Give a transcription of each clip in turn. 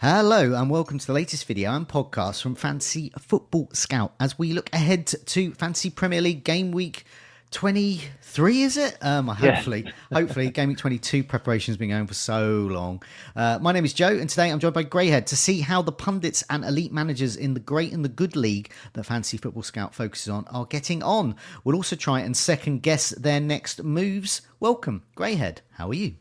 Hello and welcome to the latest video and podcast from Fantasy Football Scout as we look ahead to Fantasy Premier League game week 23 is it? Um hopefully yeah. hopefully game week 22 preparation has been going on for so long. Uh, my name is joe and today i'm joined by greyhead to see how the pundits and elite managers in the great and the good league that fantasy football scout focuses on are getting on. We'll also try and second guess their next moves. Welcome greyhead. How are you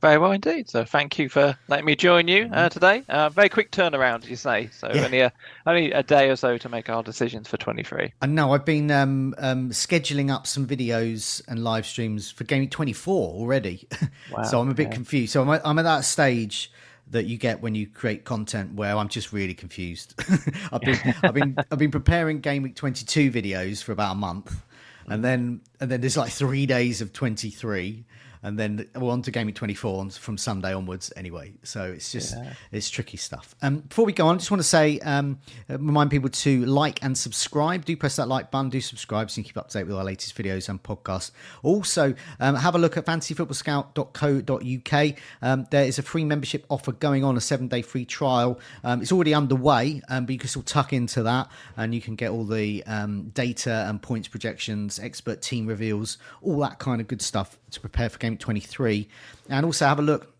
very well indeed. So thank you for letting me join you uh, today. Uh, very quick turnaround, you say. So yeah. only a only a day or so to make our decisions for 23. I know. I've been um, um, scheduling up some videos and live streams for Game 24 already. Wow, so I'm a bit confused. So I'm at, I'm at that stage that you get when you create content where I'm just really confused. I've been I've been I've been preparing Game Week 22 videos for about a month, and then and then there's like three days of 23 and then we're on to Game Week 24 from Sunday onwards anyway. So it's just yeah. it's tricky stuff. Um, before we go on, I just want to say um, remind people to like and subscribe. Do press that like button. Do subscribe so you can keep up to date with our latest videos and podcasts. Also, um, have a look at fantasyfootballscout.co.uk. Um, there is a free membership offer going on, a seven day free trial. Um, it's already underway, um, but you can still tuck into that and you can get all the um, data and points projections, expert team reveals, all that kind of good stuff to prepare for game 23 and also have a look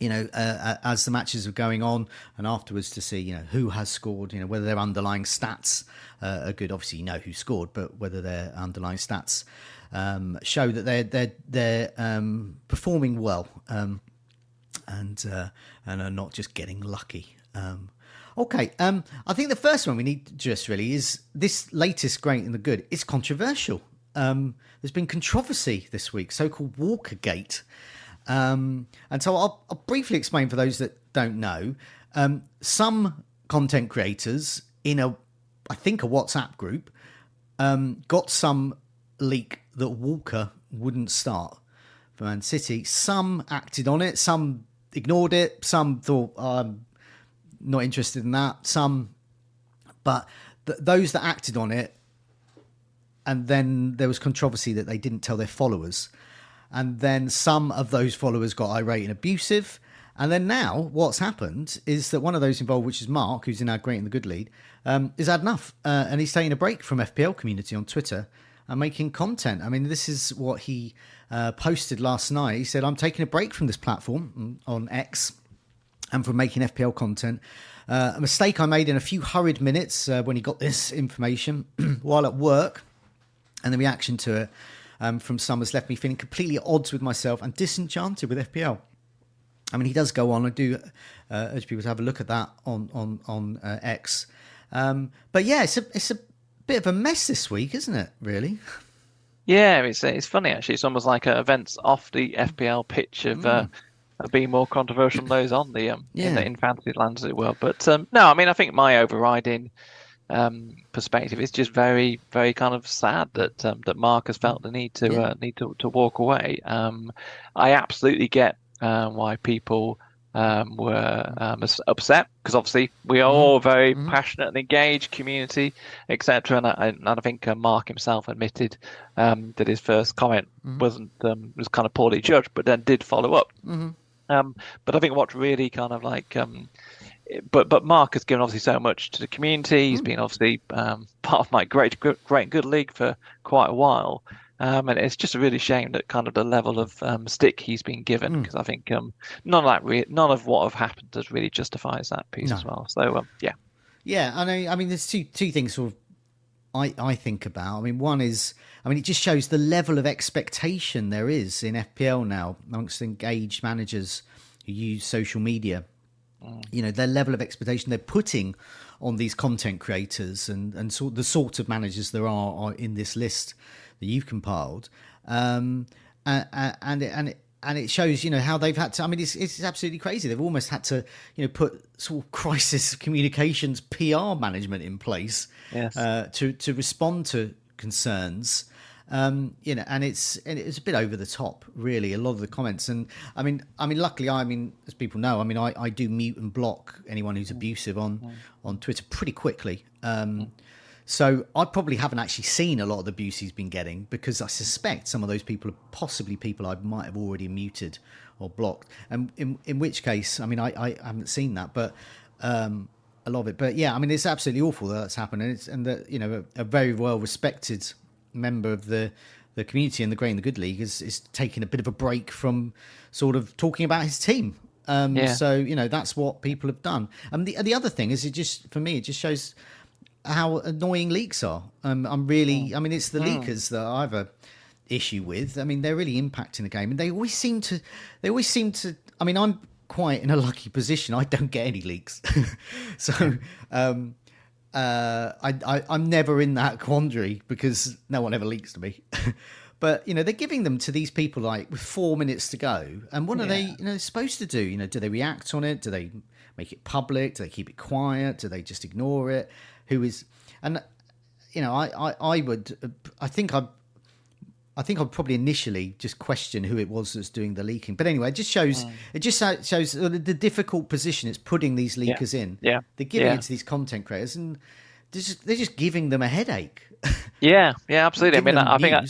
you know, uh, uh, as the matches are going on, and afterwards to see, you know, who has scored, you know, whether their underlying stats uh, are good. Obviously, you know who scored, but whether their underlying stats um, show that they're they're they're um, performing well um, and uh, and are not just getting lucky. Um, okay, um, I think the first one we need just really is this latest great and the good. It's controversial. Um, there's been controversy this week, so-called Walkergate. Um, and so I'll, I'll, briefly explain for those that don't know. Um, some content creators in a, I think a WhatsApp group, um, got some leak that Walker wouldn't start for Man City. Some acted on it, some ignored it, some thought I'm not interested in that. Some, but th- those that acted on it and then there was controversy that they didn't tell their followers. And then some of those followers got irate and abusive. And then now, what's happened is that one of those involved, which is Mark, who's in our Great and the Good lead, um, is had enough. Uh, and he's taking a break from FPL community on Twitter and making content. I mean, this is what he uh, posted last night. He said, I'm taking a break from this platform mm, on X and from making FPL content. Uh, a mistake I made in a few hurried minutes uh, when he got this information while at work and the reaction to it um, from some has left me feeling completely at odds with myself and disenchanted with FPL. I mean, he does go on. I do uh, urge people to have a look at that on on on uh, X. Um, but yeah, it's a it's a bit of a mess this week, isn't it? Really. Yeah, it's it's funny actually. It's almost like uh, events off the FPL pitch of mm. uh, being more controversial than those on the um, yeah. in, the, in fantasy land, as it were. But um, no, I mean, I think my overriding um, perspective, it's just very, very kind of sad that um, that Mark has felt the need to yeah. uh, need to, to walk away. Um, I absolutely get uh, why people um, were um, upset because obviously we are all very mm-hmm. passionate and engaged community, etc. And, and I, think uh, Mark himself admitted um, that his first comment mm-hmm. wasn't um, was kind of poorly judged, but then did follow up. Mm-hmm. Um, but I think what really kind of like um, but but Mark has given obviously so much to the community. He's been obviously um, part of my great great good league for quite a while. Um, and it's just a really shame that kind of the level of um, stick he's been given because mm. I think um, none of that re- none of what have happened has really justifies that piece no. as well. So um, yeah, yeah. I know. I mean, there's two two things sort of I I think about. I mean, one is I mean it just shows the level of expectation there is in FPL now amongst engaged managers who use social media. You know their level of expectation they're putting on these content creators and and sort the sort of managers there are, are in this list that you've compiled, um, and and it, and it, and it shows you know how they've had to. I mean, it's it's absolutely crazy. They've almost had to you know put sort of crisis communications PR management in place yes. uh, to to respond to concerns. Um, you know, and it's and it's a bit over the top, really. A lot of the comments, and I mean, I mean, luckily, I mean, as people know, I mean, I, I do mute and block anyone who's abusive on mm. on Twitter pretty quickly. Um, mm. So I probably haven't actually seen a lot of the abuse he's been getting because I suspect some of those people are possibly people I might have already muted or blocked. And in in which case, I mean, I, I haven't seen that, but um, a lot of it. But yeah, I mean, it's absolutely awful that that's happened, and it's and that you know a, a very well respected member of the the community and the Grey and the Good League is is taking a bit of a break from sort of talking about his team. Um, yeah. So you know that's what people have done. And the the other thing is, it just for me, it just shows how annoying leaks are. Um, I'm really, I mean, it's the mm. leakers that I have a issue with. I mean, they're really impacting the game, and they always seem to, they always seem to. I mean, I'm quite in a lucky position. I don't get any leaks, so um, uh, I, I, I'm never in that quandary because no one ever leaks to me. but you know they're giving them to these people like with four minutes to go. And what are they you know supposed to do? You know do they react on it? Do they make it public? Do they keep it quiet? Do they just ignore it? Who is, and you know, I, I, I would, I think I, I think I'd probably initially just question who it was that's doing the leaking. But anyway, it just shows, mm. it just shows the difficult position it's putting these leakers yeah. in. Yeah, they're giving yeah. it to these content creators, and they're just, they're just giving them a headache. Yeah, yeah, absolutely. I mean, I, I think. I,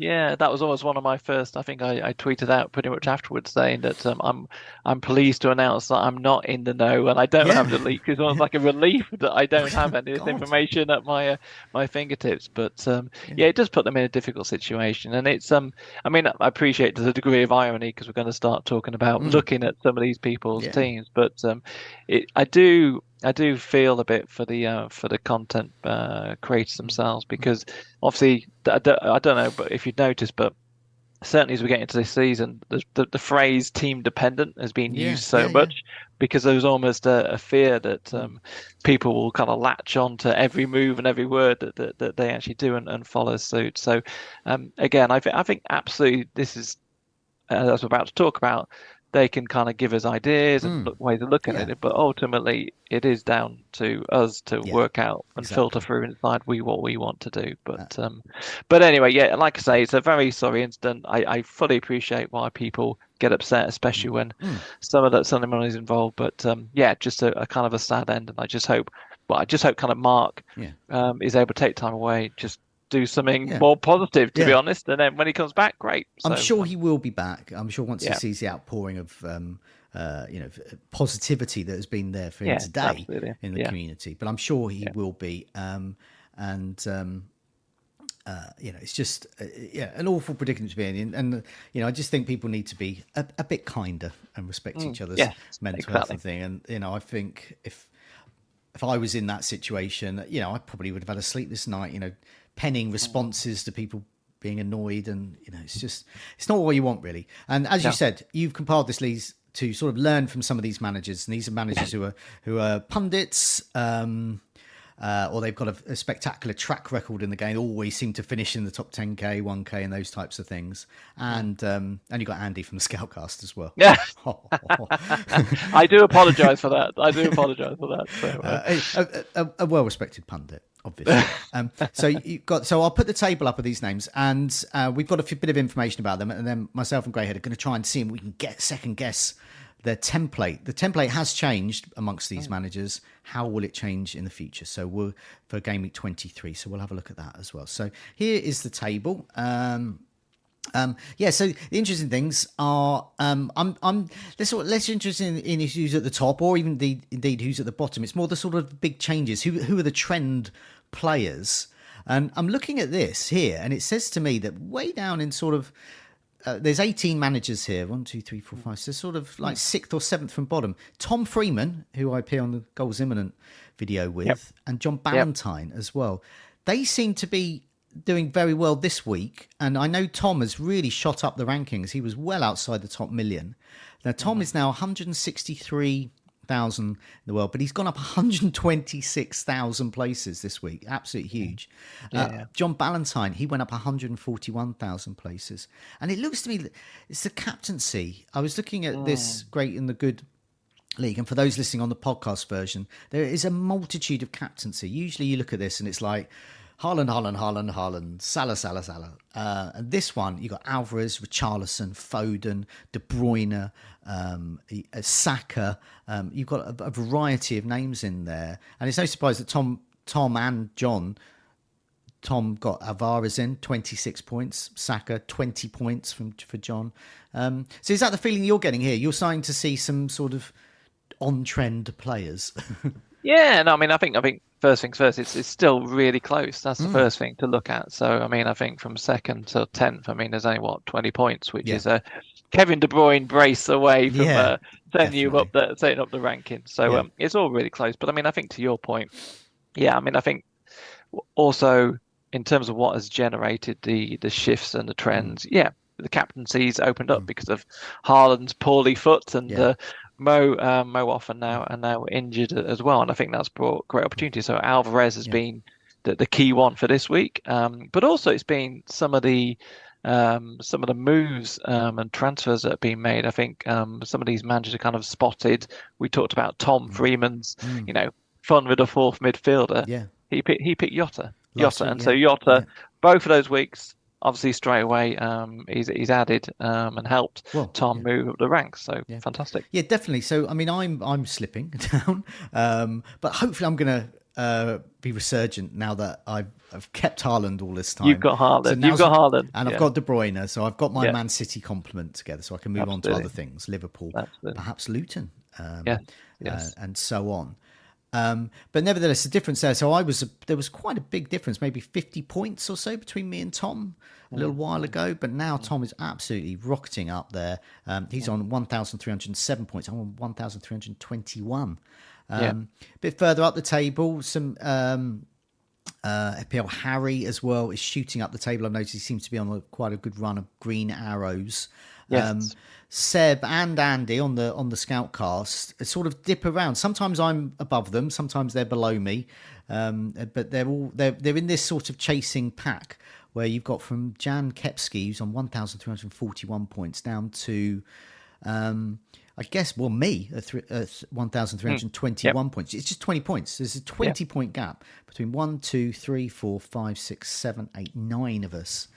yeah, that was always one of my first. I think I, I tweeted out pretty much afterwards saying that um, I'm I'm pleased to announce that I'm not in the know and I don't yeah. have the leak. It's almost like a relief that I don't have any of this information at my uh, my fingertips. But um, yeah. yeah. it does put them in a difficult situation, and it's um. I mean, I appreciate the degree of irony because we're going to start talking about mm. looking at some of these people's yeah. teams, but um, it I do I do feel a bit for the uh, for the content uh, creators themselves because obviously I don't, I don't know, but if you've noticed, but certainly as we get into this season, the the, the phrase "team dependent" has been yeah, used so yeah, much yeah. because there's almost a, a fear that um, people will kind of latch on to every move and every word that, that, that they actually do and, and follow suit. So um, again, I think I think absolutely this is uh, as we're about to talk about they can kind of give us ideas and mm. look, ways of looking yeah. at it, but ultimately it is down to us to yeah, work out and exactly. filter through and decide we what we want to do. But yeah. um, but anyway, yeah, like I say, it's a very sorry incident. I, I fully appreciate why people get upset, especially when mm. some of that Sunday money is involved. But um, yeah, just a, a, kind of a sad end, and I just hope. Well, I just hope kind of Mark um, is able to take time away, just do something yeah. more positive, to yeah. be honest. And then when he comes back, great. So, I'm sure he will be back. I'm sure once yeah. he sees the outpouring of, um, uh, you know, positivity that has been there for him today absolutely. in the community. But I'm sure he will be. Um, and um, uh, you know, it's just uh, yeah, an awful predicament to be in. And, and, you know, I just think people need to be a, a bit kinder and respect mm, each other's mental exactly. health and thing. And you know, I think if if I was in that situation, you know, I probably would have had a sleepless night. You know, penning responses to people being annoyed, and you know, it's just it's not what you want really. And as you said, you've compiled this list to sort of learn from some of these managers, and these are managers who are who are pundits. Um, uh, or they've got a, a, spectacular track record in the game. Always seem to finish in the top 10k, 1k, and those types of things. And um, and you got Andy from the Scoutcast as well. Yeah, I do apologise for that. I do apologise for that. So, uh, a, a, a well-respected pundit obviously. um, so you got so I'll put the table up of these names, and uh, we've got a bit of information about them, and then myself and Greyhead are going to try and see if we can get second guess their template. The template has changed amongst these Mm. managers. How will it change in the future? So we'll for game week 23. So we'll have a look at that as well. So here is the table. Um, um, yeah, so the interesting things are um, I'm I'm less less interested in, in who's at the top or even the indeed who's at the bottom. It's more the sort of big changes. Who who are the trend players? And I'm looking at this here, and it says to me that way down in sort of uh, there's 18 managers here. One, two, three, four, five. So sort of like sixth or seventh from bottom. Tom Freeman, who I appear on the Goals Imminent video with, Yep. and John Ballantyne as well. They seem to be doing very well this week. And I know Tom has really shot up the rankings. He was well outside the top million. Now, Tom is now 163,000 in the world, but he's gone up 126,000 places this week. Absolutely huge. Uh, Yeah. John Ballantyne, he went up 141,000 places. And it looks to me that it's the captaincy. I was looking at this great in the good league, and for those listening on the podcast version, there is a multitude of captaincy. Usually you look at this and it's like Haaland, Haaland, Haaland, Haaland, Salah, Salah, Salah. Uh, and this one, you got Alvarez, Richarlison, Foden, De Bruyne, um, uh, Saka. Um, you've got a, a variety of names in there, and it's no surprise that Tom, Tom and John Tom got Alvarez in 26 points, Saka 20 points from for John. Um, so is that the feeling you're getting here? You're starting to see some sort of on trend players. Yeah, no, I mean, I think I think first things first. It's it's still really close. That's the Mm. first thing to look at. So, I mean, I think from second to tenth, I mean, there's only what twenty points, which Yeah. is a Kevin De Bruyne brace away from Yeah, uh, setting you up the setting up the ranking. So, Yeah. um, it's all really close. But I mean, I think to your point, yeah, I mean, I think also in terms of what has generated the the shifts and the trends, yeah, the captaincy's opened up because of Haaland's poorly foot and Yeah. uh, Mo uh, Mo off and now and now injured as well, and I think that's brought great opportunity. So Alvarez has Yeah. been the, the key one for this week, um, but also it's been some of the um, some of the moves um, and transfers that have been made. I think um, some of these managers are kind of spotted. We talked about Tom Freeman's, you know, fun with a fourth midfielder. Mm. Yeah. he picked he picked Jota, Last Jota, week, and so. Jota, Yeah. both of those weeks, obviously straight away, um, he's he's added um, and helped Well, Tom yeah. move up the ranks. So Yeah. fantastic. Yeah, definitely. So, I mean, I'm I'm slipping down, um, but hopefully, I'm going to uh, be resurgent now that I've, I've kept Haaland all this time. You've got Haaland. You've got Haaland, and I've yeah. got De Bruyne. So I've got my Yeah. Man City complement together, so I can move on to other things, Liverpool, Absolutely. perhaps Luton, um, Yes, uh, and so on. Um, but nevertheless, the difference there. So I was there was quite a big difference, maybe fifty points or so between me and Tom a little while ago. But now Tom is absolutely rocketing up there. Um, he's on one thousand three hundred seven points. I'm on one thousand three hundred twenty one. Um, Yeah. A bit further up the table, some um, uh, FPL Harry as well is shooting up the table. I've noticed he seems to be on a, quite a good run of green arrows. Yes. Um, Seb and Andy on the on the Scoutcast sort of dip around. Sometimes I'm above them, sometimes they're below me, um, but they're all they're they're in this sort of chasing pack where you've got from Jan Kepski who's on 1,341 points down to. Um, I guess, well, me at three, uh, 1,321 points. It's just 20 points. There's a 20 point gap between one, two, three, four, five, six, seven, eight, nine of us.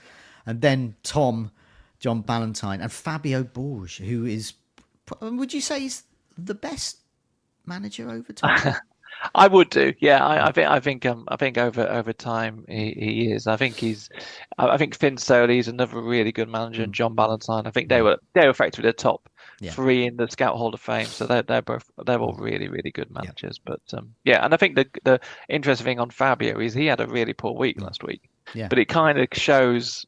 And then Tom, John Ballantyne, and Fabio Borge, who is, would you say, he's the best manager over time? I would do, yeah. I, I think, I think, um, I think over over time he, he is. I think he's, I I think Finn Sollie is another really good manager, and John Ballantyne. I think they were they were effectively the top Yeah. three in the Scout Hall of Fame. So they're they're both they're all really really good managers. But um, yeah, and I think the the interesting thing on Fabio is he had a really poor week last week. Yeah. But it kind of shows.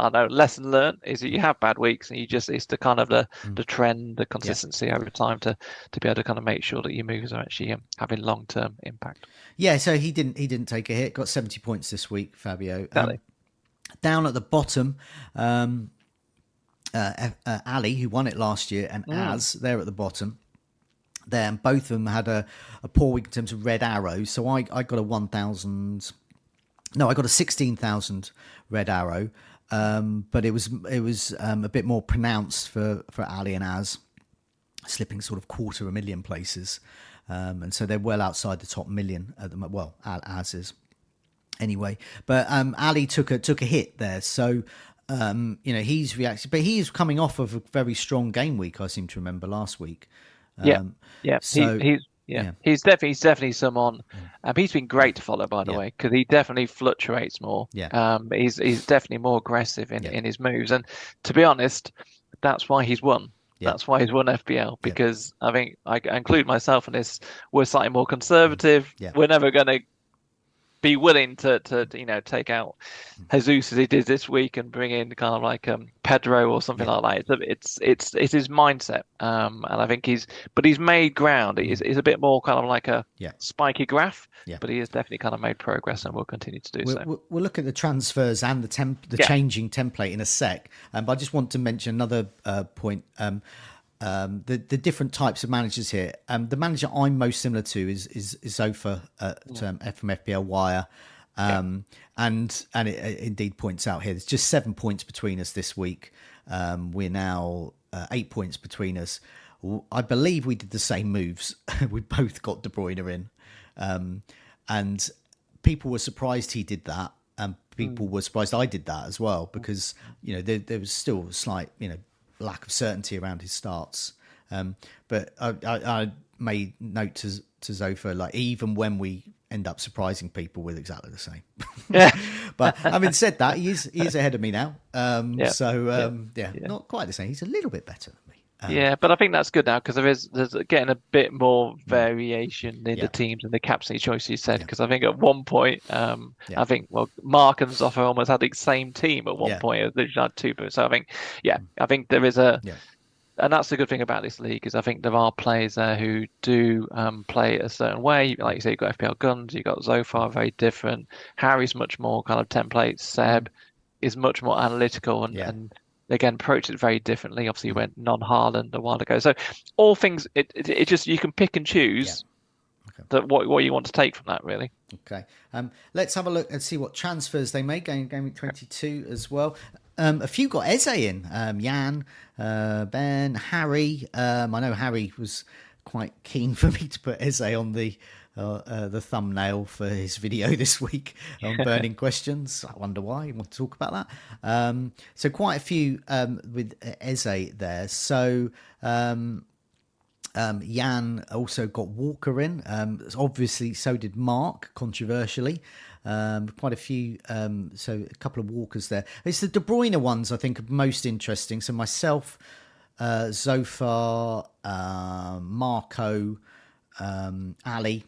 I don't know. Lesson learned is that you have bad weeks, and you just it's the kind of the Mm. the trend, the consistency over time to to be able to kind of make sure that your moves are actually um, having long term impact. Yeah, so he didn't he didn't take a hit. Got seventy points this week, Fabio. Um, down at the bottom, um, uh, uh, Ali, who won it last year, and Az, they're at the bottom. There, and both of them had a, a poor week in terms of red arrows. So I, I got a one thousand. No, I got a sixteen thousand red arrow, um, but it was it was um, a bit more pronounced for for Ali and Az slipping sort of quarter of a million places. Um, and so they're well outside the top million at the well, as is anyway. But um, Ali took a took a hit there. So Um, you know, he's reacted, but he is coming off of a very strong game week. I seem to remember last week. yeah, um, yeah. So, he, he's yeah. yeah. he's definitely he's definitely someone. Um, he's been great to follow, by the yeah. way, because he definitely fluctuates more. Yeah, um, he's he's definitely more aggressive in, yeah. in his moves, and to be honest, that's why he's won. Yeah. That's why he's won FPL because yeah. I think I include myself in this. We're slightly more conservative. Yeah. We're never going to be willing to, to you know take out Jesus as he did this week and bring in kind of like um, Pedro or something yeah. like that. It's, it's it's it's his mindset, um, and I think he's but he's made ground. He's, he's a bit more kind of like a yeah. spiky graph, yeah. but he has definitely kind of made progress and will continue to do we'll, so. We'll look at the transfers and the temp, the changing template in a sec, um, but I just want to mention another uh, point. Um, um, the the different types of managers here. Um, the manager I'm most similar to is is, is Zophar at, um, from FPL Wire, um, yeah. and and it, it, indeed points out here there's just seven points between us this week. Um, we're now uh, eight points between us. I believe we did the same moves. we both got De Bruyne in, um, and people were surprised he did that. And people mm. were surprised I did that as well because you know there, there was still a slight you know lack of certainty around his starts. Um, but I, I, I, made note to to Zophar like even when we end up surprising people with exactly the same. Yeah. but having said that, he is he is ahead of me now. Um, yeah. So um, yeah. yeah. not quite the same. He's a little bit better. Um, yeah, but I think that's good now because there is there's getting a bit more variation in yeah. the teams and the captaincy choices you said. Because yeah. I think at one point, um, yeah. I think well, Mark and Zophar almost had the same team at one point. They just had two, so I think yeah, I think there is a. And that's the good thing about this league is I think there are players there who do um, play a certain way. Like you say, you've got FPL Guns, you've got Zophar, very different. Harry's much more kind of template. Seb mm. is much more analytical and, and again approached it very differently. Obviously, went non Haaland a while ago. So all things, it, it, it just you can pick and choose yeah. okay. that what what you want to take from that really. Okay, um, let's have a look and see what transfers they made going game week twenty two as well. Um, a few got Eze in, um, Jan, uh, Ben, Harry. Um, I know Harry was quite keen for me to put Eze on the uh, uh, the thumbnail for his video this week on burning questions. I wonder why you want to talk about that. Um, so quite a few um, with Eze there. So um, um, Jan also got Walker in. Um, obviously, so did Mark. Controversially, um, quite a few. Um, so a couple of Walkers there. It's the De Bruyne ones I think are most interesting. So myself, uh, Zophar, uh, Marco, um, Ali,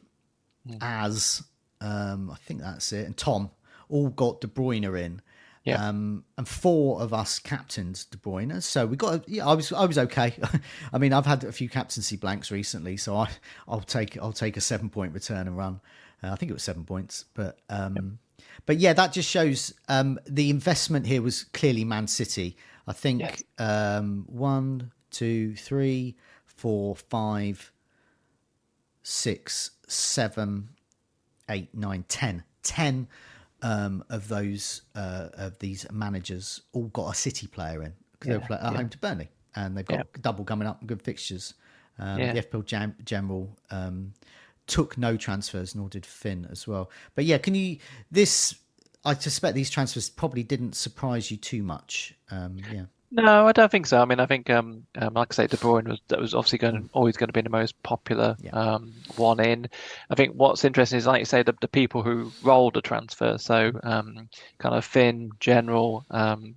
mm. Az, um, I think that's it, and Tom all got De Bruyne in. Yeah. Um, and four of us captained De Bruyne. So we got. Yeah, I was. I was okay. I mean, I've had a few captaincy blanks recently, so I, I'll take. I'll take a seven point return and run. Uh, I think it was seven points, but um, yep. but yeah, that just shows um, the investment here was clearly Man City. I think yes. um, one, two, three, four, five, six, seven, eight, nine, ten. Ten um, of those uh, of these managers all got a City player in because yeah, they're yeah. home to Burnley and they've got yeah. double coming up, and good fixtures. Um, The FPL Jam- General um, took no transfers, nor did Finn as well. But yeah, can you this? I suspect these transfers probably didn't surprise you too much. Um, yeah. No, I don't think so. I mean, I think, um, um, like I say, De Bruyne was that was obviously going always going to be the most popular yeah. um, one in. I think what's interesting is, like you say, the, the people who rolled the transfer. So, um, kind of Finn, General, um,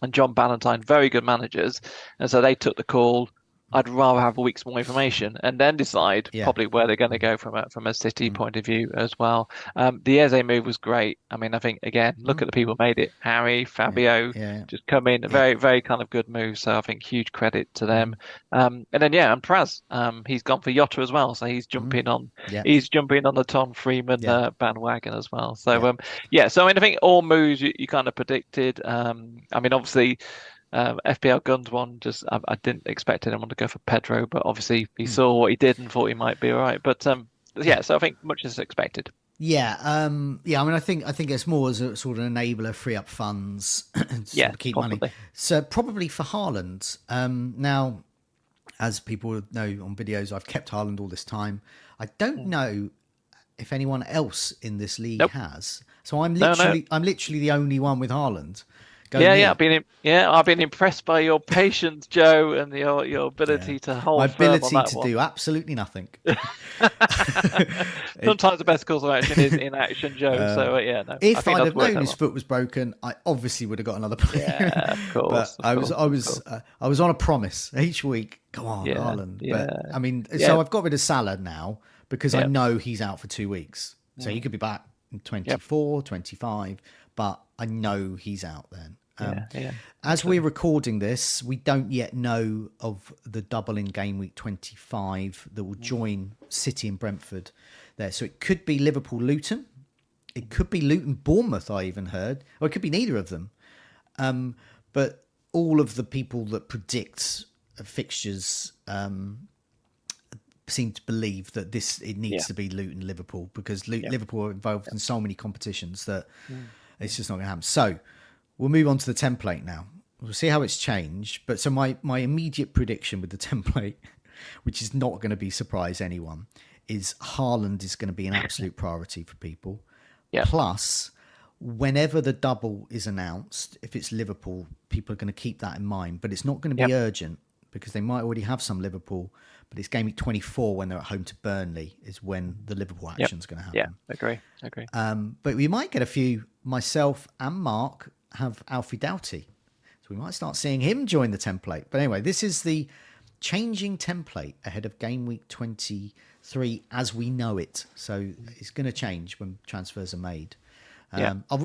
and John Ballantyne, very good managers, and so they took the call. I'd rather have a week's more information and then decide yeah. probably where they're going to go from a from a city mm. point of view as well. Um, the Eze move was great. I mean, I think again, look mm. at the people made it: Harry, Fabio, yeah. Yeah. just come in, very very kind of good move. So I think huge credit to them. Mm. Um, and then yeah, and Praz, um, he's gone for Jota as well, so he's jumping mm. on he's jumping on the Tom Freeman uh, bandwagon as well. So um, yeah, so I mean, I think all moves you, you kind of predicted. Um, I mean, obviously. Um, FPL Guns one, just I, I, didn't expect anyone to go for Pedro, but obviously he mm. saw what he did and thought he might be all right. But um, yeah, so I think much as expected. Yeah, um, yeah. I mean, I think I think it's more as a sort of enabler, free up funds, yeah, keep possibly. money. So probably for Haaland. Um, now, as people know on videos, I've kept Haaland all this time. I don't mm. know if anyone else in this league nope. has. So I'm literally, no, no. I'm literally the only one with Haaland Go yeah, me. yeah. I've been yeah, I've been impressed by your patience, Joe, and your your ability yeah. to hold my ability to one. do absolutely nothing. Sometimes the best course of action is inaction, Joe. Uh, so uh, yeah, no. If I'd have known his foot was broken, I obviously would have got another player. Yeah, of course. but of I was course, I was uh, I was on a promise each week. Come on, Yeah, Haaland. yeah. But I mean, so I've got rid of Salah now because I know he's out for two weeks. So he could be back in 24, 25, but I know he's out then. Um, Yeah, yeah. As we're recording this, we don't yet know of the double in game week 25 that will join City and Brentford there. So it could be Liverpool Luton. It could be Luton Bournemouth, I even heard. Or it could be neither of them. Um, but all of the people that predict fixtures um, seem to believe that this it needs Yeah. to be Luton Liverpool because Liverpool are involved in so many competitions that it's just not going to happen. So we'll move on to the template now. We'll see how it's changed. But so my my immediate prediction with the template, which is not going to be surprise anyone, is Haaland is going to be an absolute priority for people. Yeah. Plus, whenever the double is announced, if it's Liverpool, people are going to keep that in mind. But it's not going to be Yep. urgent because they might already have some Liverpool. But it's game week 24 when they're at home to Burnley is when the Liverpool Yep. action's going to happen. Yeah, agree, agree. Um, but we might get a few. Myself and Mark have Alfie Doughty, so we might start seeing him join the template. But anyway, this is the changing template ahead of game week twenty three as we know it. So it's going to change when transfers are made. Um, Yeah. I'll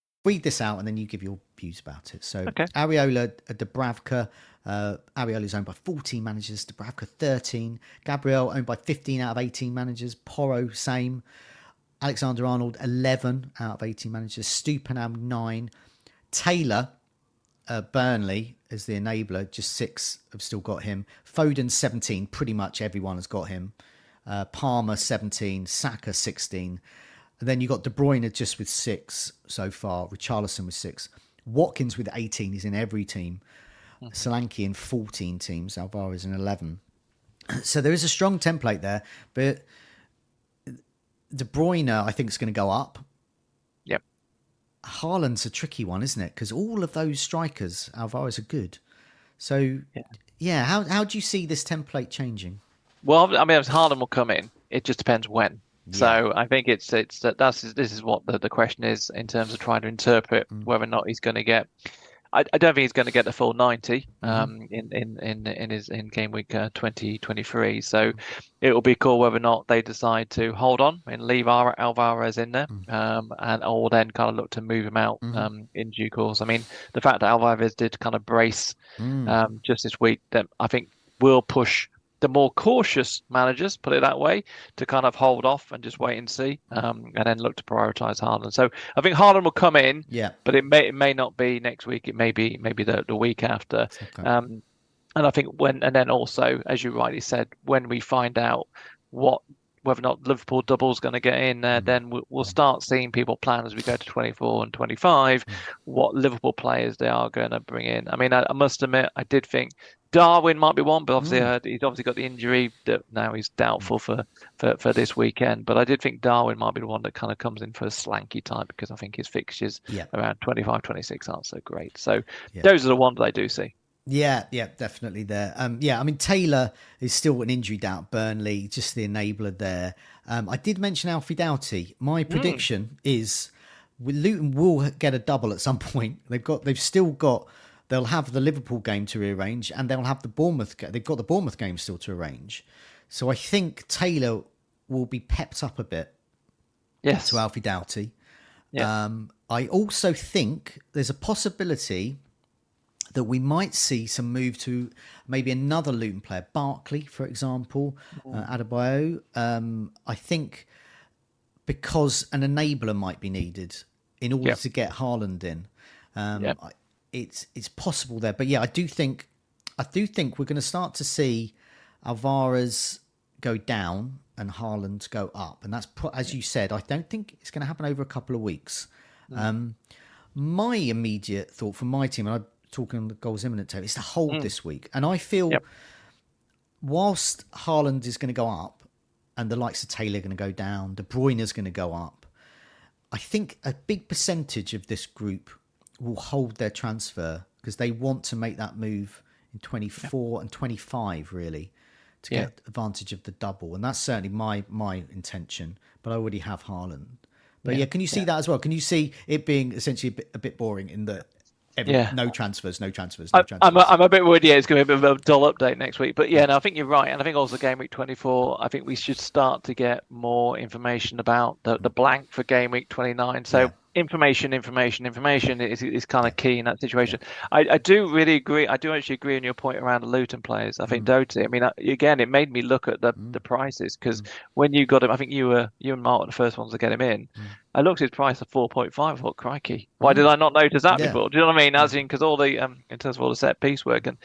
Read this out and then you give your views about it. So Okay. Areola uh, Dubravka, uh, Areola is owned by 14 managers, Dubravka 13, Gabriel owned by 15 out of 18 managers, Porro same, Alexander Arnold 11 out of 18 managers, Estupiñán 9, Taylor uh, Burnley as the enabler, just six have still got him. Foden 17, pretty much everyone has got him. Uh, Palmer 17, Saka 16. And then you got De Bruyne just with six so far, Richarlison with six, Watkins with 18, he's in every team. Hmm. Solanke in 14 teams, Alvarez in 11. So there is a strong template there, but De Bruyne, I think, is going to go up. Yep. Haaland's a tricky one, isn't it? Because all of those strikers, Alvarez, are good. So, yeah, how how do you see this template changing? Well, I mean, Haaland will come in. It just depends when. So I think it's it's that that's this is what the, the question is in terms of trying to interpret whether or not he's going to get. I, I don't think he's going to get the full 90 um, in, in, in, in his in game week uh, 2023. So it will be cool whether or not they decide to hold on and leave Ar- Alvarez in there, um, and or then kind of look to move him out um, in due course. I mean, the fact that Alvarez did kind of brace um, just this week, that I think will push the more cautious managers, put it that way, to kind of hold off and just wait and see, um, and then look to prioritise Haaland. So I think Haaland will come in, Yeah. but it may it may not be next week. It may be maybe the, the week after. Okay. Um, and I think when and then also, as you rightly said, when we find out what whether or not Liverpool double's going to get in there, then we'll, start seeing people plan as we go to 24 and 25 what Liverpool players they are going to bring in. I mean, I, I must admit, I did think Darwin might be one, but obviously I heard he's obviously got the injury that now he's doubtful for, for, for this weekend. But I did think Darwin might be the one that kind of comes in for a Solanke type because I think his fixtures Yeah. around 25, 26 aren't so great. So Yeah. those are the ones I do see. Yeah, yeah, definitely there. Um, yeah, I mean Taylor is still an injury doubt. Burnley, just the enabler there. Um, I did mention Alfie Doughty. My prediction is Luton will get a double at some point. They've got they've still got they'll have the Liverpool game to rearrange, and they'll have the Bournemouth. They've got the Bournemouth game still to arrange. So I think Taylor will be pepped up a bit. Yes. To Alfie Doughty. Yeah. Um, I also think there's a possibility that we might see some move to maybe another Luton player, Barkley, for example, uh, Adebayo. Um, I think because an enabler might be needed in order Yep. to get Haaland in. Um, Yep. I- It's it's possible there, but yeah, I do think I do think we're going to start to see Alvarez go down and Haaland go up, and that's as you said. I don't think it's going to happen over a couple of weeks. Um, my immediate thought for my team, and I'm talking on the goals imminent table, is to hold this week, and I feel Yep. whilst Haaland is going to go up and the likes of Taylor are going to go down, De Bruyne is going to go up, I think a big percentage of this group will hold their transfer because they want to make that move in 24 and 25, really, to Yeah. get advantage of the double. And that's certainly my my intention, but I already have Haaland. But yeah, can you see that as well? Can you see it being essentially a bit, a bit boring in the every, Yeah. no transfers, no transfers, no I, transfers? I'm, a, I'm a bit worried. Yeah, it's going to be a bit of a dull update next week. But yeah, no, I think you're right, and I think also game week 24. I think we should start to get more information about the, the blank for game week 29. So Yeah. Information, information, information is is kind of key in that situation. I, I do really agree. I do actually agree on your point around the Luton players. I Mm. think Doughty. I mean, again, it made me look at the the prices because Mm. when you got him, I think you were you and Mark were the first ones to get him in. I looked at his price of 4.5. I thought, crikey, why did I not notice that Yeah. before? Do you know what I mean? As in, because all the um, in terms of all the set piece work, and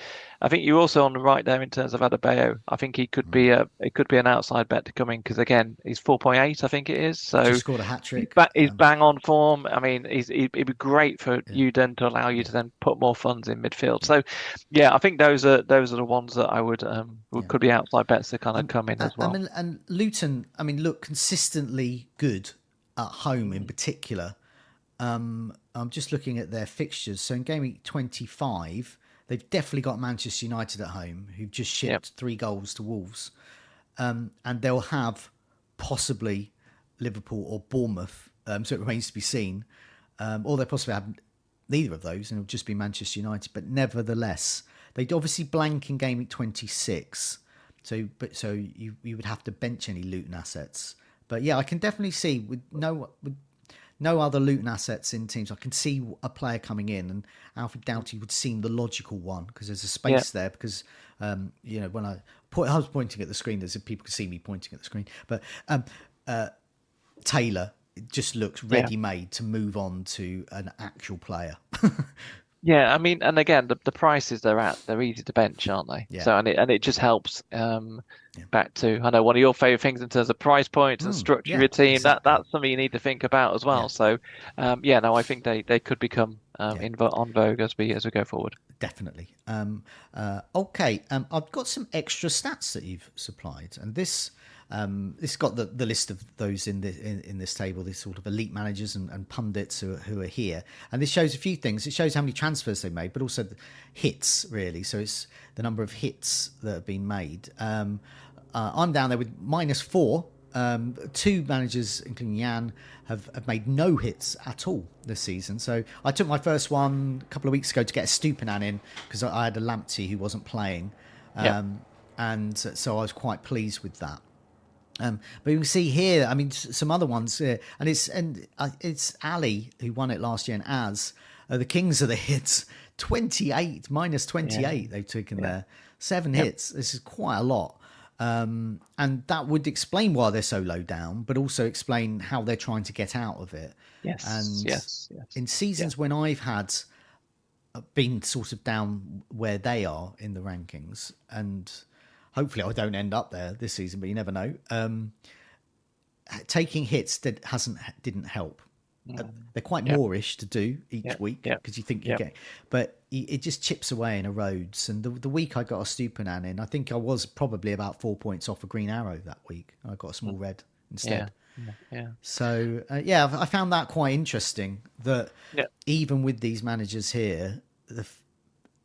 I think you're also on the right there in terms of Adebayo. I think he could be a it could be an outside bet to come in because again, he's 4.8, I think it is. So Just scored a hat he's, trick. ba- he's Um, bang on form. I mean, he's, he'd, it'd be great for you then to allow you to then put more funds in midfield. So, yeah, I think those are those are the ones that I would um would, could be outside bets to kind of come in as well. I mean, and Luton, I mean, look consistently good at home in particular. Um, I'm just looking at their fixtures. So in game week 25, they've definitely got Manchester United at home, who've just shipped Yep. three goals to Wolves, um, and they'll have possibly Liverpool or Bournemouth. Um, so it remains to be seen. Um, or they possibly have neither of those, and it'll just be Manchester United. But nevertheless, they'd obviously blank in game week 26. So, but so you you would have to bench any Luton assets. But yeah, I can definitely see with no with no other Luton assets in teams. I can see a player coming in, and Alfred Doughty would seem the logical one because there's a space there. Because um, you know when I point, I was pointing at the screen, there's people can see me pointing at the screen. But um, uh, Taylor just looks ready made to move on to an actual player. Yeah, I mean, and again, the, the prices they're at, they're easy to bench, aren't they? Yeah. So and it and it just helps um back to I know one of your favorite things in terms of price points and Mm, structure yeah, of your team. exactly. That that's something you need to think about as well. Yeah. So um yeah, no, I think they, they could become um Yeah. in on vogue as we as we go forward. Definitely. Um, uh, okay, um, I've got some extra stats that you've supplied, and this um, this got the, the list of those in, the, in in this table. These sort of elite managers and, and pundits who are, who are here, and this shows a few things. It shows how many transfers they made, but also the hits really. So it's the number of hits that have been made. Um, uh, I'm down there with minus four. Um, two managers, including Jan, have, have made no hits at all this season. So I took my first one a couple of weeks ago to get a Estupiñán in because I, I had a Lamptey who wasn't playing. Um, Yeah. And so I was quite pleased with that. Um, but you can see here, I mean, some other ones, uh, and it's and uh, it's Ali who won it last year, and Az are the kings of the hits. Twenty eight minus twenty eight they've taken there, seven hits. This is quite a lot, um, and that would explain why they're so low down, but also explain how they're trying to get out of it. Yes, and yes, yes. in seasons when I've had uh, been sort of down where they are in the rankings, and hopefully I don't end up there this season, but you never know. Um, taking hits that hasn't didn't help. Uh, they're quite moreish to do each Yeah, week because you think you get, but it just chips away and erodes. And the, the week I got a Estupiñán in, I think I was probably about four points off a Green Arrow that week. I got a small red instead. Yeah. Yeah. So uh, yeah, I I found that quite interesting. That even with these managers here, the, f-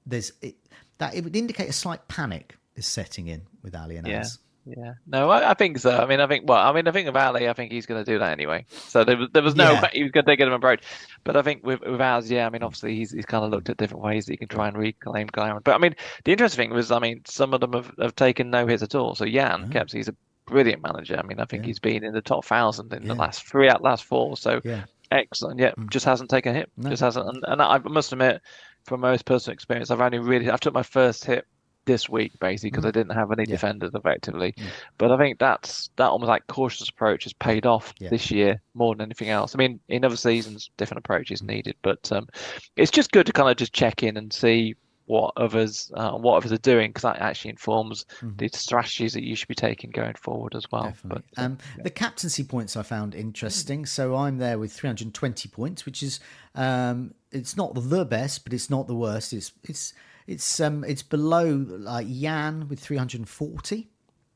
there's it, that it would indicate a slight panic is setting in with Ali and Yeah. Az. Yeah, no, I, I, think so. I mean, I think well, I mean, I think with Ali, I think he's going to do that anyway. So there was there was no yeah. he was going to take him approach, but I think with with ours, yeah, I mean, obviously he's he's kind of looked at different ways that he can try and reclaim glamour. But I mean, the interesting thing was, I mean, some of them have, have taken no hits at all. So Jan mm-hmm. Keps, he's a brilliant manager. I mean, I think yeah. he's been in the top thousand in yeah. the last three out last four. So yeah. excellent. Yeah, mm. just hasn't taken a hit. No. Just hasn't. And, and I must admit, from most personal experience, I've only really I've took my first hit this week basically because mm. I didn't have any yeah. defenders effectively. Mm. But I think that's that almost like cautious approach has paid off yeah. this year more than anything else. I mean, in other seasons, different approaches needed, but um, it's just good to kind of just check in and see what others uh, what others are doing because that actually informs mm. the strategies that you should be taking going forward as well. Definitely. But uh, um, yeah. the captaincy points I found interesting. So I'm there with 320 points, which is um, it's not the best, but it's not the worst. It's it's it's um it's below like Jan with 340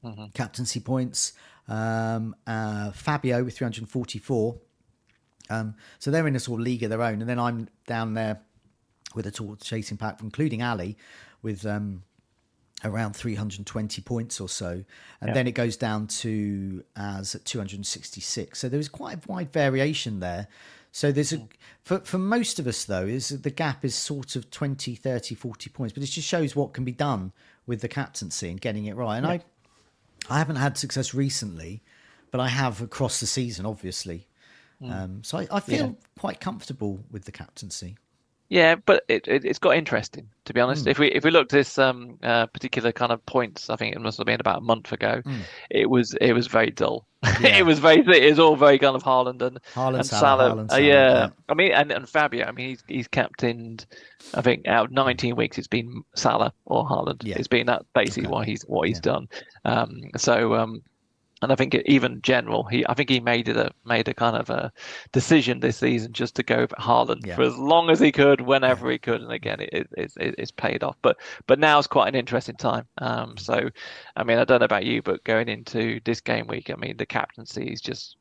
mm-hmm. captaincy points. Um, uh, Fabio with 344. Um, so they're in a sort of league of their own, and then I'm down there with a tall chasing pack, including Ali, with um, around 320 points or so, and yeah. then it goes down to as 266. So there is quite a wide variation there. So there's a for for most of us though is the gap is sort of 20, 30, 40 points, but it just shows what can be done with the captaincy and getting it right. And yeah. I I haven't had success recently, but I have across the season, obviously. Mm. Um, so I, I feel yeah. quite comfortable with the captaincy. Yeah, but it, it has got interesting to be honest. Mm. If we if we looked at this um, uh, particular kind of points, I think it must have been about a month ago. Mm. It was it was very dull. Yeah. it was very it was all very kind of Haaland and Haaland, and Salah. Salah. Uh, yeah. yeah. I mean and, and Fabio. I mean he's he's captained. I think out of 19 weeks it's been Salah or Haaland. Yeah. It's been that basically okay. what he's what he's done. Um, so um, and I think even general, he I think he made it a made a kind of a decision this season just to go for Haaland yeah. for as long as he could, whenever yeah. he could, and again, it, it, it, it's paid off. But but now is quite an interesting time. Um, so, I mean, I don't know about you, but going into this game week, I mean, the captaincy is just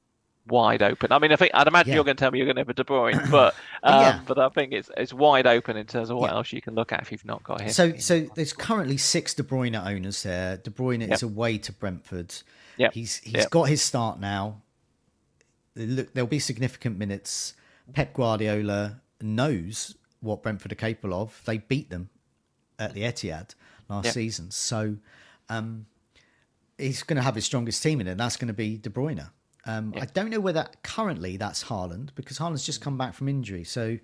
wide open. I mean, I think I'd imagine yeah. you're going to tell me you're going to have a De Bruyne, but um, yeah. but I think it's it's wide open in terms of what yeah. else you can look at if you've not got him. So so there's currently six De Bruyne owners there. De Bruyne yep. is away to Brentford. Yeah, he's he's yep. got his start now. Look, there'll be significant minutes. Pep Guardiola knows what Brentford are capable of. They beat them at the Etihad last yep. season, so um, he's going to have his strongest team in it. And that's going to be De Bruyne. Um, I don't know whether currently that's Haaland because Haaland's just come back from injury. So,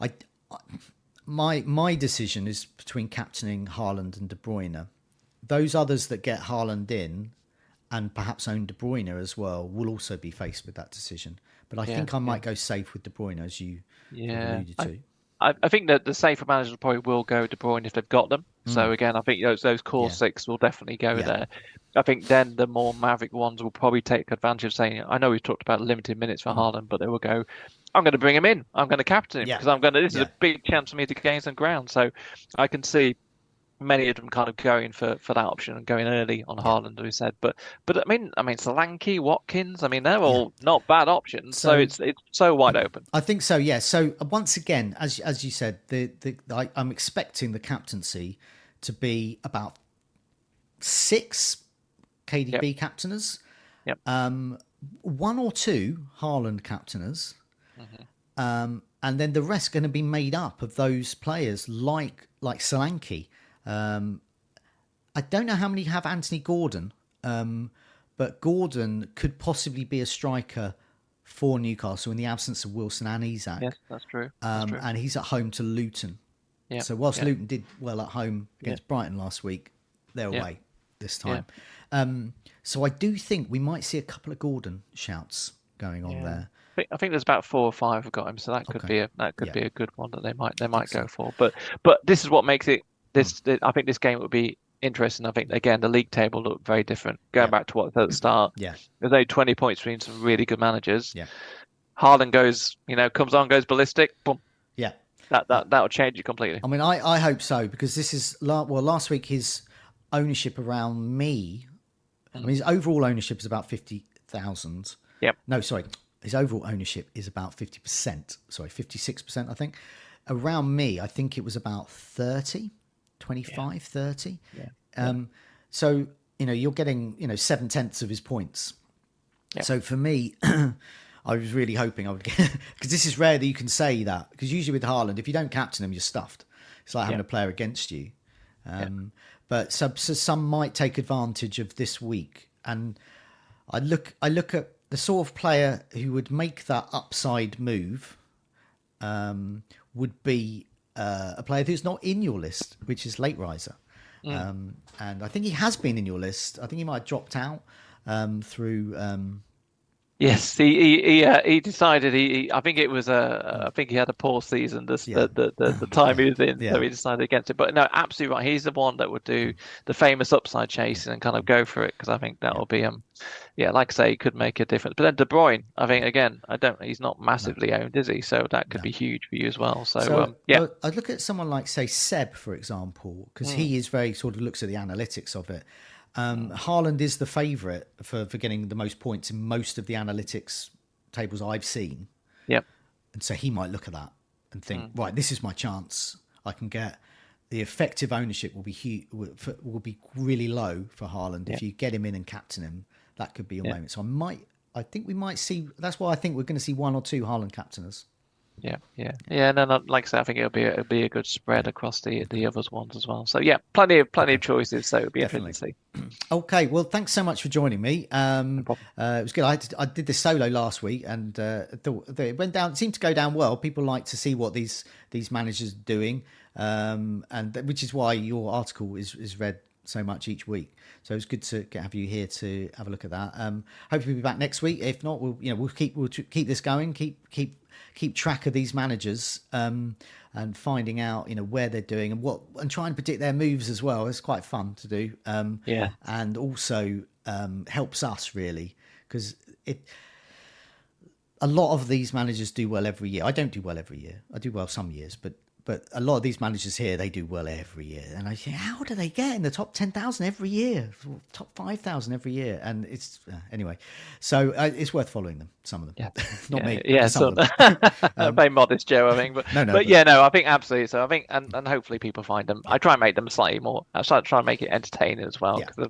I my my decision is between captaining Haaland and De Bruyne. Those others that get Haaland in and perhaps own De Bruyne as well will also be faced with that decision. But I yeah, think I might yeah. go safe with De Bruyne as you yeah. alluded to. I, I think that the safer managers probably will go De Bruyne if they've got them. Mm. So again, I think those those core yeah. six will definitely go there. I think then the more maverick ones will probably take advantage of saying, I know we've talked about limited minutes for. Haaland, but they will go, I'm going to bring him in. I'm going to captain him because I'm going to. This is a big chance for me to gain some ground. So I can see many of them kind of going for, for that option and going early on Haaland, as we said. But but I mean, I mean, Solanke, Watkins, I mean, they're all yeah. not bad options. So, so, it's it's so wide open. I think so. Yeah. So uh, once again, as as you said, the the I, I'm expecting the captaincy to be about six KDB yep. captainers. Yep. Um, one or two Haaland captainers. Mm-hmm. Um, and then the rest going to be made up of those players like like Solanke, um, I don't know how many have Anthony Gordon, um, but Gordon could possibly be a striker for Newcastle in the absence of Wilson and Isak. Yes, that's true. That's um, true. And he's at home to Luton. Yeah. So whilst yeah. Luton did well at home against. Brighton last week, they're away this time. Um, so I do think we might see a couple of Gordon shouts going on there. I think, I think, there's about four or five have got him, so that could okay. be a that could be a good one that they might they might go so. for. But but this is what makes it this mm. I think this game would be interesting. I think again the league table looked very different. Going yeah. back to what at the start, yeah, there's only 20 points between some really good managers. Yeah, Haaland goes, you know, comes on, goes ballistic, boom. Yeah, that that that will change it completely. I mean, I I hope so because this is well last week his ownership around me. I mean, his overall ownership is about fifty thousand. Yep. No, sorry. His overall ownership is about fifty percent. Sorry, fifty six percent. I think. Around me, I think it was about thirty. 25, yeah. 30. Yeah. Um, so you know, you're getting you know seven tenths of his points. So for me, I was really hoping I would get because this is rare that you can say that because usually with Haaland, if you don't captain him, you're stuffed. It's like having Yeah. a player against you. Um, But so, so some might take advantage of this week, and I look I look at the sort of player who would make that upside move um, would be uh, a player who's not in your list, which is late riser. Um, and I think he has been in your list. I think he might have dropped out um, through. Um, Yes, he he he, uh, he decided he, he. I think it was a. I think he had a poor season. This Yeah. the, the the the time he was in, Yeah. so he decided against it. But no, absolutely right. He's the one that would do the famous upside chasing and kind of go for it because I think that will be um, yeah, like I say, could make a difference. But then De Bruyne, I think again, I don't. He's not massively owned, is he? So that could be huge for you as well. So, so um, yeah, I- I'd look at someone like, say, Seb, for example, because Hmm. he is very sort of looks at the analytics of it. Um, Haaland is the favourite for, for getting the most points in most of the analytics tables I've seen. yep. And so he might look at that and think, Hmm. right, this is my chance. I can get the effective ownership will be hu- will be really low for Haaland. If you get him in and captain him, that could be your Yeah. moment. So I might, I think we might see. That's why I think we're going to see one or two Haaland captainers. Yeah, yeah, yeah. No, no, like I said, I think it'll be a, it'll be a good spread across the the others ones as well. So yeah, plenty of plenty of choices. So it'll be interesting to see. Okay, well, thanks so much for joining me. Um, problem. uh, it was good. I, did- I did this solo last week, and uh, thought that it went down. It seemed to go down well. People like to see what these these managers are doing, um, and which is why your article is is read so much each week. So it's good to get, have you here to have a look at that. Um, hopefully, we'll be back next week. If not, we'll you know we'll keep we'll tr- keep this going. Keep keep keep track of these managers um, and finding out you know where they're doing and what and try and predict their moves as well. It's quite fun to do. Um, Yeah. and also um, helps us really because it. A lot of these managers do well every year. I don't do well every year. I do well some years, but but a lot of these managers here they do well every year. And I think, how do they get in the top ten thousand every year, top five thousand every year? And it's uh, anyway, so uh, it's worth following them. Some of them, Yeah. not yeah, me. Yeah, some so, of them. very modest, Joe. I think, but No, no, but, but- yeah, no, I think absolutely. So I think, and, and hopefully people find them. I try and make them slightly more. I try, and make it entertaining as well, Yeah.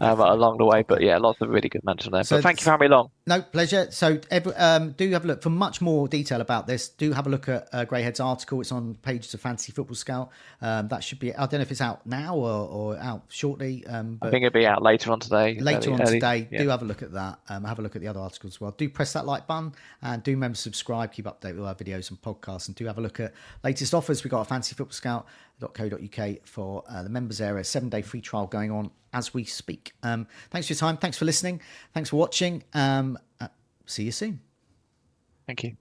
um, along the way. But yeah, lots of really good mention there. So but thank you for having me along. No, pleasure. So, every, um, do have a look for much more detail about this. Do have a look at uh, Greyhead's article. It's on pages of Fantasy Football Scout. Um, that should be. I don't know if it's out now or, or out shortly. Um, I think it'll be out later on today. later early- on early- today, yeah. do have a look at that. Um, have a look at the other articles as well. Do press that like button and do remember to subscribe. Keep updated with our videos and podcasts. And do have a look at latest offers. We got a fantasyfootballscout.co.uk for uh, the members area. Seven day free trial going on as we speak. Um, thanks for your time. Thanks for listening. Thanks for watching. Um, uh, see you soon. Thank you.